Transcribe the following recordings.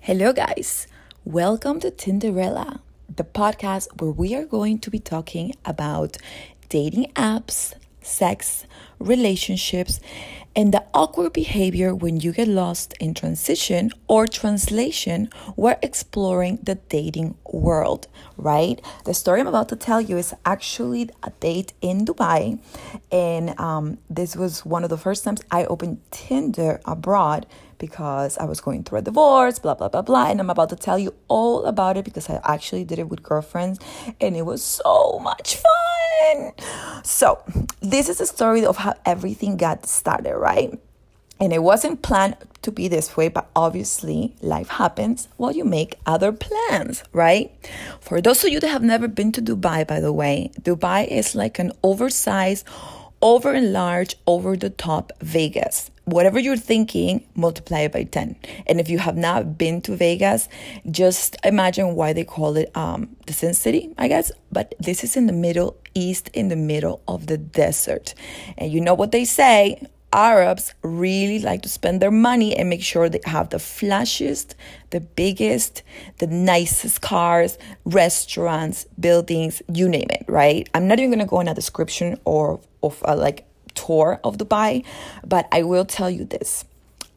Hello, guys. Welcome to Tinderella, the podcast where we are going to be talking about dating apps, sex, relationships, awkward behavior when you get lost in transition or translation. We're exploring the dating world, right? The story I'm about to tell you is actually a date in Dubai, and um, this was one of the first times I opened Tinder abroad because I was going through a divorce, blah, blah, blah, blah. And I'm about to tell you all about it because I actually did it with girlfriends and it was so much fun. So, this is the story of how everything got started, right? And it wasn't planned to be this way, but obviously life happens while you make other plans, right? For those of you that have never been to Dubai, by the way, Dubai is like an oversized, over enlarged, over the top Vegas whatever you're thinking, multiply it by 10. And if you have not been to Vegas, just imagine why they call it um, the Sin City, I guess. But this is in the Middle East, in the middle of the desert. And you know what they say Arabs really like to spend their money and make sure they have the flashiest, the biggest, the nicest cars, restaurants, buildings, you name it, right? I'm not even gonna go in a description or of uh, like tour of Dubai, but I will tell you this.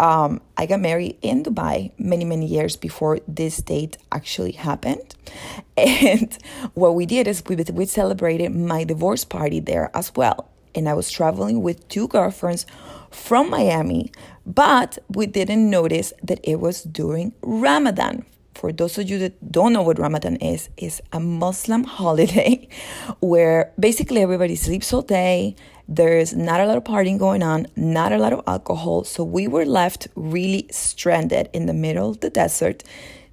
Um, I got married in Dubai many, many years before this date actually happened. And what we did is we, we celebrated my divorce party there as well. And I was traveling with two girlfriends from Miami, but we didn't notice that it was during Ramadan. For those of you that don't know what Ramadan is, is a Muslim holiday where basically everybody sleeps all day there's not a lot of partying going on, not a lot of alcohol. So we were left really stranded in the middle of the desert,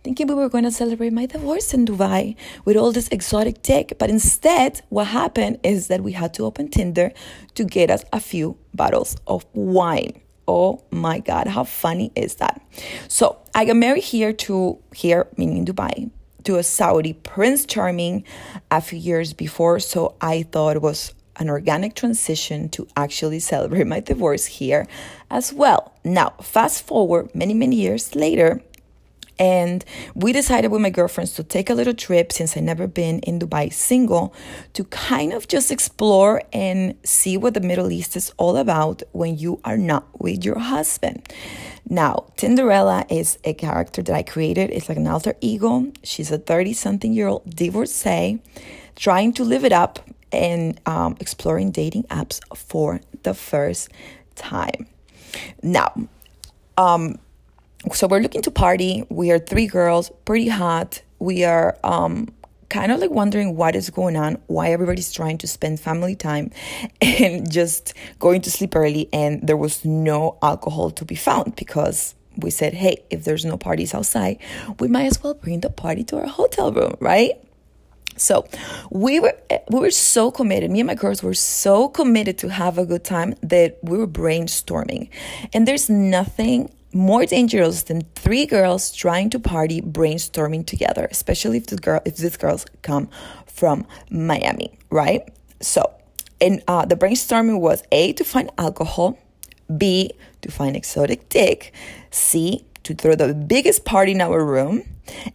thinking we were going to celebrate my divorce in Dubai with all this exotic tech. But instead, what happened is that we had to open Tinder to get us a few bottles of wine. Oh my God, how funny is that? So I got married here to here, meaning Dubai, to a Saudi Prince Charming a few years before. So I thought it was an organic transition to actually celebrate my divorce here as well. Now, fast forward many, many years later, and we decided with my girlfriends to take a little trip since I never been in Dubai single to kind of just explore and see what the Middle East is all about when you are not with your husband. Now, Tinderella is a character that I created. It's like an alter ego. She's a 30 something year old divorcee trying to live it up and um, exploring dating apps for the first time. Now, um, so we're looking to party. We are three girls, pretty hot. We are um, kind of like wondering what is going on, why everybody's trying to spend family time and just going to sleep early. And there was no alcohol to be found because we said, hey, if there's no parties outside, we might as well bring the party to our hotel room, right? So we were we were so committed. Me and my girls were so committed to have a good time that we were brainstorming. And there's nothing more dangerous than three girls trying to party brainstorming together, especially if the girl if these girls come from Miami, right? So, and uh, the brainstorming was A to find alcohol, B to find exotic dick, C to throw the biggest party in our room.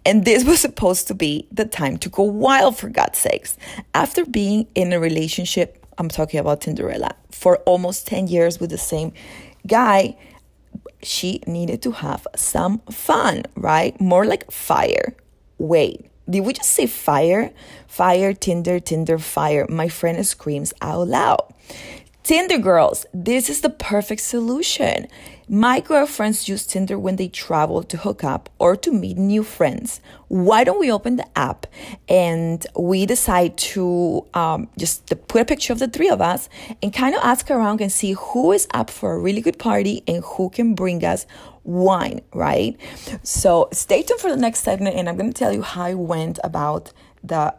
And this was supposed to be the time to go wild, for God's sakes. After being in a relationship, I'm talking about Tinderella, for almost 10 years with the same guy, she needed to have some fun, right? More like fire. Wait, did we just say fire? Fire, Tinder, Tinder, fire. My friend screams out loud. Tinder girls, this is the perfect solution. My girlfriends use Tinder when they travel to hook up or to meet new friends. Why don't we open the app and we decide to um, just put a picture of the three of us and kind of ask around and see who is up for a really good party and who can bring us wine, right? So stay tuned for the next segment and I'm going to tell you how I went about the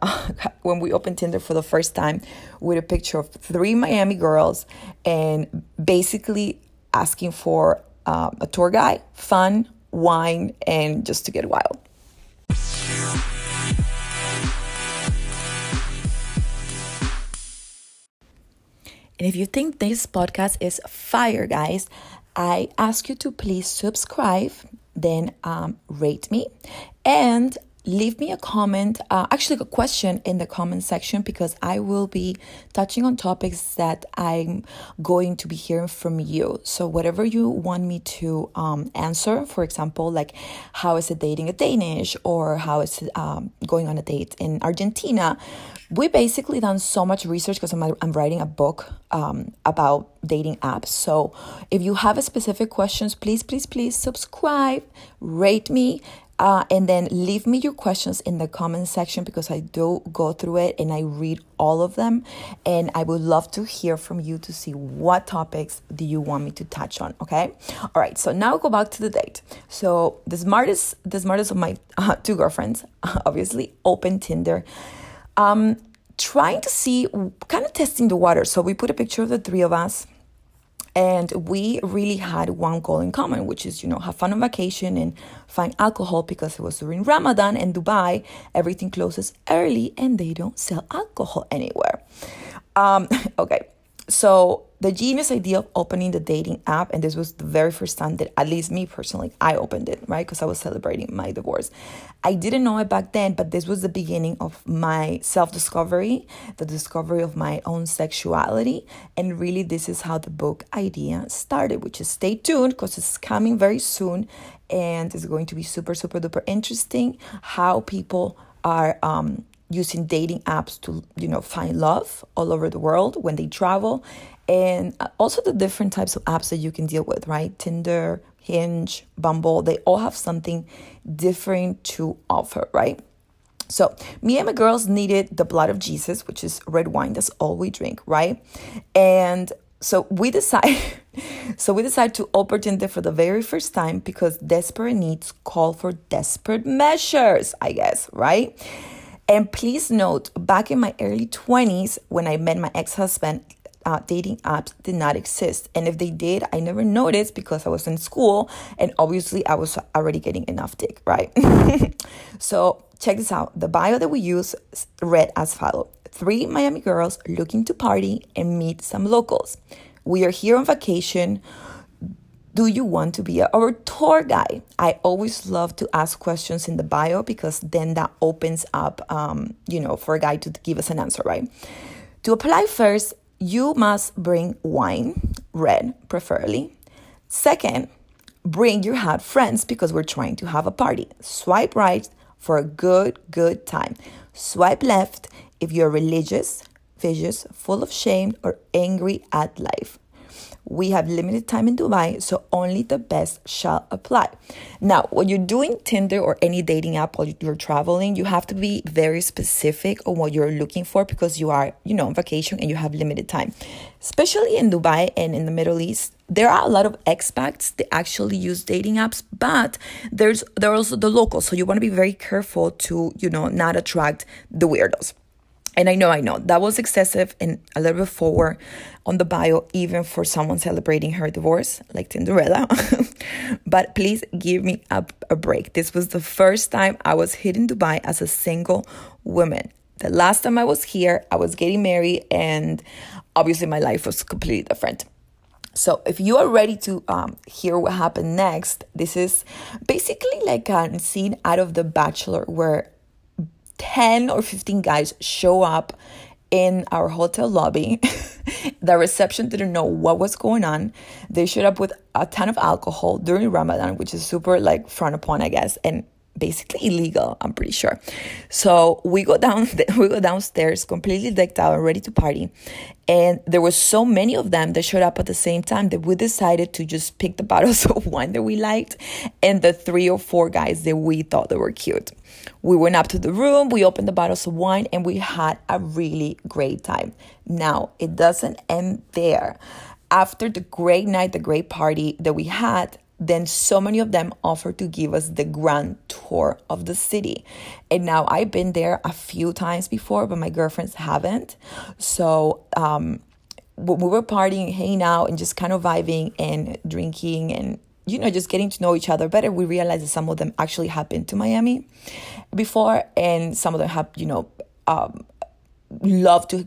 when we opened Tinder for the first time with a picture of three Miami girls and basically asking for uh, a tour guide, fun, wine, and just to get wild. And if you think this podcast is fire, guys, I ask you to please subscribe, then um, rate me, and leave me a comment, uh, actually, a question in the comment section because I will be touching on topics that I'm going to be hearing from you. So, whatever you want me to um, answer, for example, like how is it dating a Danish or how is it um, going on a date in Argentina, we basically done so much research because I'm, I'm writing a book um, about dating apps. So, if you have a specific questions, please, please, please subscribe, rate me, uh, and then leave me your questions in the comment section because I do go through it and I read all of them. And I would love to hear from you to see what topics do you want me to touch on. Okay. All right. So now go back to the date. So the smartest, the smartest of my uh, two girlfriends, obviously, open Tinder. Um, trying to see, kind of testing the water. So we put a picture of the three of us and we really had one goal in common, which is, you know, have fun on vacation and find alcohol because it was during Ramadan and Dubai, everything closes early and they don't sell alcohol anywhere. Um, okay, so the genius idea of opening the dating app and this was the very first time that at least me personally i opened it right? Because i was celebrating my divorce. I didn't know it back then but this was the beginning of my self-discovery the discovery of my own sexuality and really this is how the book idea started which is stay tuned because it's coming very soon and it's going to be super super duper interesting how people are um, using dating apps to you know find love all over the world when they travel. And uh, also the different types of apps that you can deal with right? Tinder hinge bumble they all have something different to offer right? So me and my girls needed the blood of jesus which is red wine. That's all we drink right? And so we decide so we decide to open tinder for the very first time because desperate needs call for desperate measures i guess right and please note, back in my early 20s, when I met my ex husband, uh, dating apps did not exist. And if they did, I never noticed because I was in school and obviously I was already getting enough dick, right? so check this out. The bio that we use read as follow Three Miami girls looking to party and meet some locals. We are here on vacation do you want to be our tour guide? I always love to ask questions in the bio because then that opens up, um, you know, for a guy to give us an answer, right? To apply first, you must bring wine, red preferably. Second, bring your hot friends because we're trying to have a party. Swipe right for a good, good time. Swipe left if you're religious, vicious, full of shame, or angry at life. We have limited time in Dubai, so only the best shall apply. Now, when you're doing Tinder or any dating app while you're traveling, you have to be very specific on what you're looking for because you are, you know, on vacation and you have limited time. Especially in Dubai and in the Middle East, there are a lot of expats that actually use dating apps, but there's there are also the locals. So you want to be very careful to, you know, not attract the weirdos. And I know, I know that was excessive and a little bit forward on the bio, even for someone celebrating her divorce, like Tinderella. but please give me a, a break. This was the first time I was hit in Dubai as a single woman. The last time I was here, I was getting married, and obviously my life was completely different. So, if you are ready to um, hear what happened next, this is basically like a scene out of The Bachelor where 10 or 15 guys show up in our hotel lobby. the reception didn't know what was going on. They showed up with a ton of alcohol during Ramadan, which is super like frowned upon, I guess, and basically illegal. I'm pretty sure. So we go down, we go downstairs, completely decked out and ready to party. And there were so many of them that showed up at the same time that we decided to just pick the bottles of wine that we liked and the three or four guys that we thought that were cute. We went up to the room, we opened the bottles of wine, and we had a really great time. Now, it doesn't end there. After the great night, the great party that we had, then so many of them offered to give us the grand tour of the city. And now I've been there a few times before, but my girlfriends haven't. So, um, we were partying, hanging out, and just kind of vibing and drinking and you know, just getting to know each other better, we realized that some of them actually have been to Miami before, and some of them have, you know, um, love to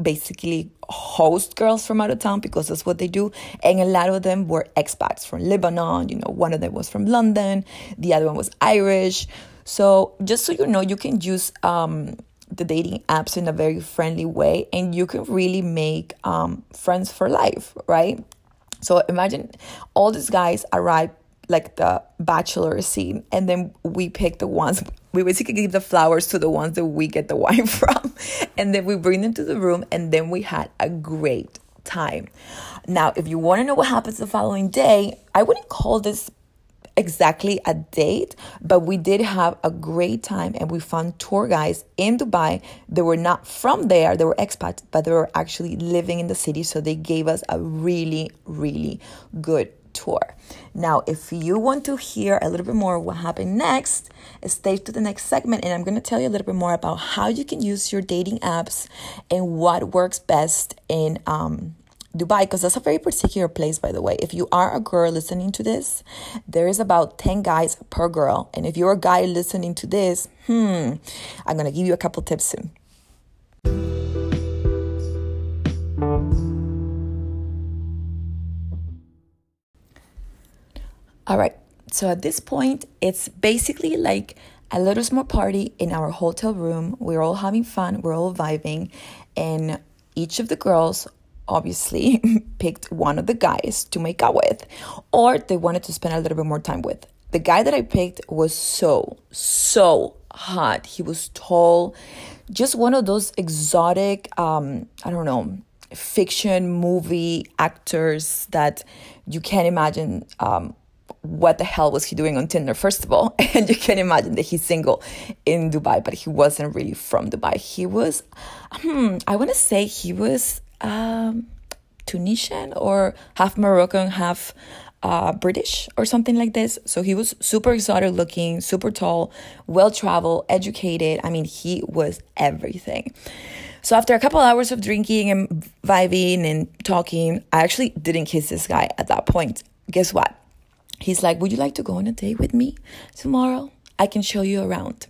basically host girls from out of town because that's what they do. And a lot of them were expats from Lebanon. You know, one of them was from London, the other one was Irish. So just so you know, you can use um, the dating apps in a very friendly way and you can really make um, friends for life, right? So imagine all these guys arrive like the bachelor scene and then we pick the ones we basically give the flowers to the ones that we get the wine from and then we bring them to the room and then we had a great time. Now if you want to know what happens the following day i wouldn't call this exactly a date, but we did have a great time and we found tour guides in Dubai. They were not from there, they were expats, but they were actually living in the city. So they gave us a really, really good tour. Now, if you want to hear a little bit more what happened next, stay to the next segment and I'm going to tell you a little bit more about how you can use your dating apps and what works best in um, Dubai, because that's a very particular place, by the way. If you are a girl listening to this, there is about 10 guys per girl. And if you're a guy listening to this, hmm, I'm going to give you a couple tips soon. All right. So at this point, it's basically like a little small party in our hotel room. We're all having fun, we're all vibing, and each of the girls obviously picked one of the guys to make out with, or they wanted to spend a little bit more time with. The guy that I picked was so, so hot. He was tall, just one of those exotic, um, I don't know, fiction movie actors that you can't imagine um, what the hell was he doing on Tinder, first of all? And you can imagine that he's single in Dubai, but he wasn't really from Dubai. He was, hmm, I want to say he was um, Tunisian or half Moroccan, half uh, British or something like this. So he was super exotic looking, super tall, well traveled, educated. I mean, he was everything. So after a couple hours of drinking and vibing and talking, I actually didn't kiss this guy at that point. Guess what? He's like, Would you like to go on a date with me tomorrow? I can show you around.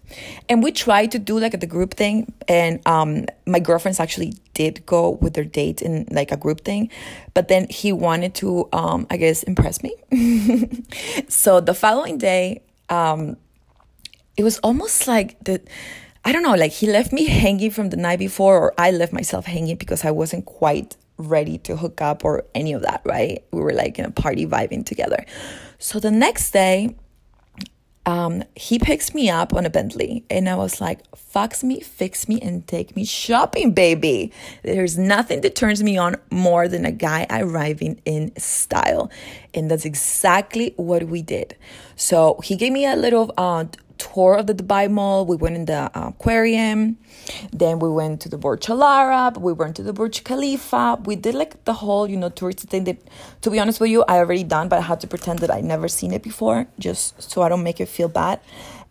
And we tried to do like the group thing. And um, my girlfriends actually did go with their date in like a group thing. But then he wanted to, um, I guess, impress me. so the following day, um, it was almost like the, I don't know, like he left me hanging from the night before, or I left myself hanging because I wasn't quite ready to hook up or any of that, right? We were like in a party vibing together. So the next day, um, he picks me up on a Bentley, and I was like, "Fucks me, fix me, and take me shopping, baby." There's nothing that turns me on more than a guy arriving in style, and that's exactly what we did. So he gave me a little uh, tour of the Dubai Mall. We went in the uh, aquarium. Then we went to the Burj Al Arab. We went to the Burj Khalifa. We did like the whole, you know, touristy thing that, to be honest with you, I already done, but I had to pretend that I'd never seen it before, just so I don't make it feel bad.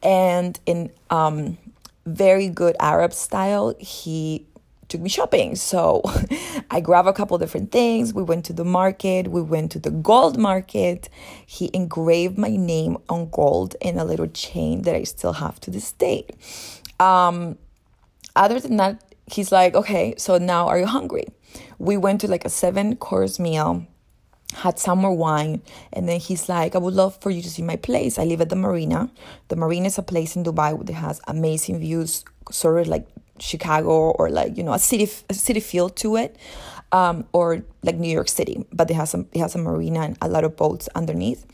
And in um, very good Arab style, he took me shopping. So I grabbed a couple different things. We went to the market, we went to the gold market. He engraved my name on gold in a little chain that I still have to this day. Um, other than that, he's like, okay, so now are you hungry? We went to like a seven course meal had some more wine and then he's like i would love for you to see my place i live at the marina the marina is a place in dubai that has amazing views sort of like Chicago or like you know a city a city feel to it, um, or like New York City. But it has some it has a marina and a lot of boats underneath.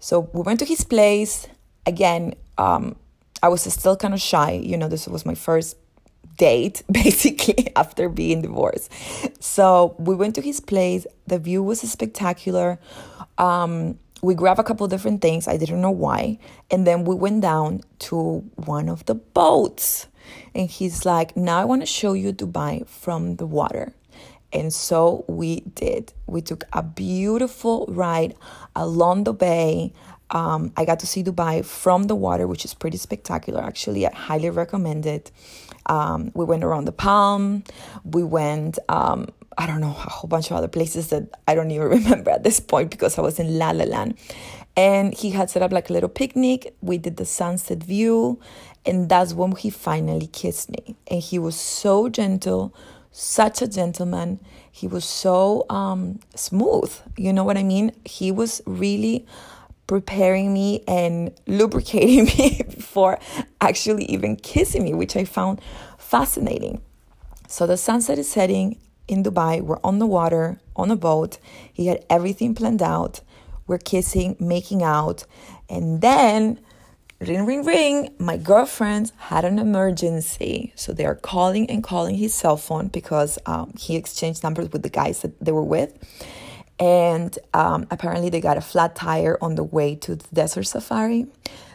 So we went to his place again. Um, I was still kind of shy. You know, this was my first date basically after being divorced. So we went to his place. The view was spectacular. Um, we grabbed a couple different things. I didn't know why. And then we went down to one of the boats. And he's like, Now I want to show you Dubai from the water. And so we did. We took a beautiful ride along the bay. Um, I got to see Dubai from the water, which is pretty spectacular. Actually, I highly recommend it. Um, we went around the Palm. We went, um, I don't know, a whole bunch of other places that I don't even remember at this point because I was in La La Land. And he had set up like a little picnic. We did the sunset view. And that's when he finally kissed me. And he was so gentle, such a gentleman. He was so um, smooth. You know what I mean? He was really preparing me and lubricating me before actually even kissing me, which I found fascinating. So the sunset is setting in Dubai. We're on the water, on a boat. He had everything planned out. We're kissing, making out. And then, ring, ring, ring, my girlfriend had an emergency. So they are calling and calling his cell phone because um, he exchanged numbers with the guys that they were with. And um, apparently, they got a flat tire on the way to the desert safari.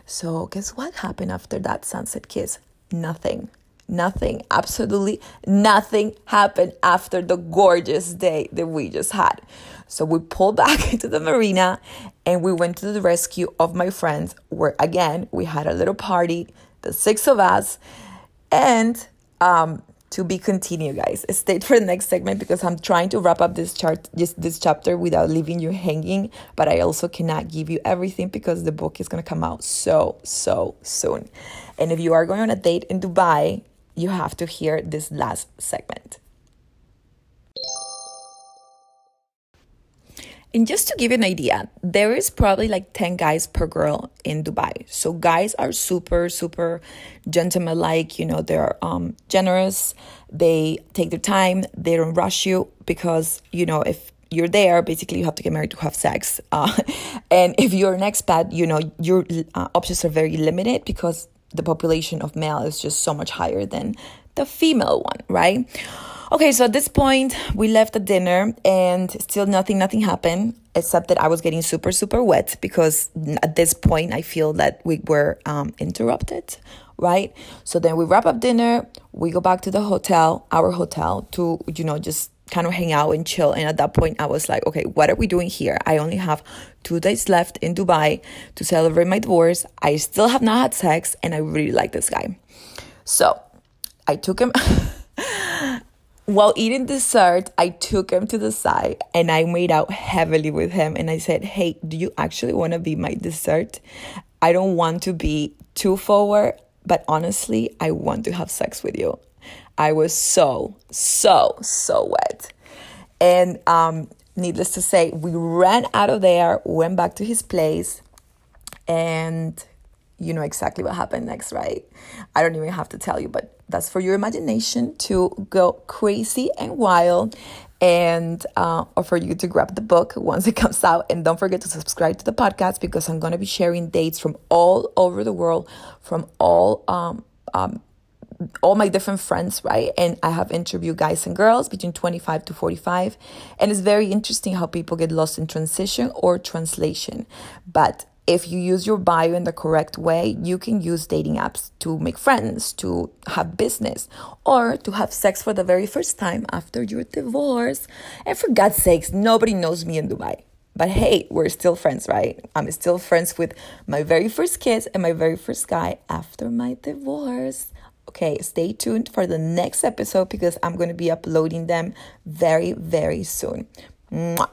So, guess what happened after that sunset kiss? Nothing. Nothing, absolutely nothing happened after the gorgeous day that we just had. So we pulled back into the marina and we went to the rescue of my friends, where again we had a little party, the six of us, and um, to be continued, guys. Stay for the next segment because I'm trying to wrap up this chart, just this chapter without leaving you hanging. But I also cannot give you everything because the book is gonna come out so so soon. And if you are going on a date in Dubai, you have to hear this last segment. And just to give you an idea, there is probably like 10 guys per girl in Dubai. So guys are super, super gentleman like, you know, they're um, generous, they take their time, they don't rush you because, you know, if you're there, basically you have to get married to have sex. Uh, and if you're an expat, you know, your uh, options are very limited because the population of male is just so much higher than the female one, right? Okay, so at this point, we left the dinner and still nothing, nothing happened except that I was getting super, super wet because at this point I feel that we were um, interrupted, right? So then we wrap up dinner, we go back to the hotel, our hotel, to, you know, just kind of hang out and chill. And at that point, I was like, okay, what are we doing here? I only have two days left in Dubai to celebrate my divorce. I still have not had sex, and I really like this guy. So I took him. While eating dessert, I took him to the side and I made out heavily with him. And I said, Hey, do you actually want to be my dessert? I don't want to be too forward, but honestly, I want to have sex with you. I was so, so, so wet. And um, needless to say, we ran out of there, went back to his place, and you know exactly what happened next, right? I don't even have to tell you, but that's for your imagination to go crazy and wild and uh, or for you to grab the book once it comes out and don't forget to subscribe to the podcast because i'm going to be sharing dates from all over the world from all um, um, all my different friends, right? And I have interviewed guys and girls between 25 to 45. And it's very interesting how people get lost in transition or translation. But if you use your bio in the correct way, you can use dating apps to make friends, to have business, or to have sex for the very first time after your divorce. And for God's sakes, nobody knows me in Dubai. But hey, we're still friends, right? I'm still friends with my very first kiss and my very first guy after my divorce. Okay, stay tuned for the next episode because I'm going to be uploading them very, very soon. Mwah.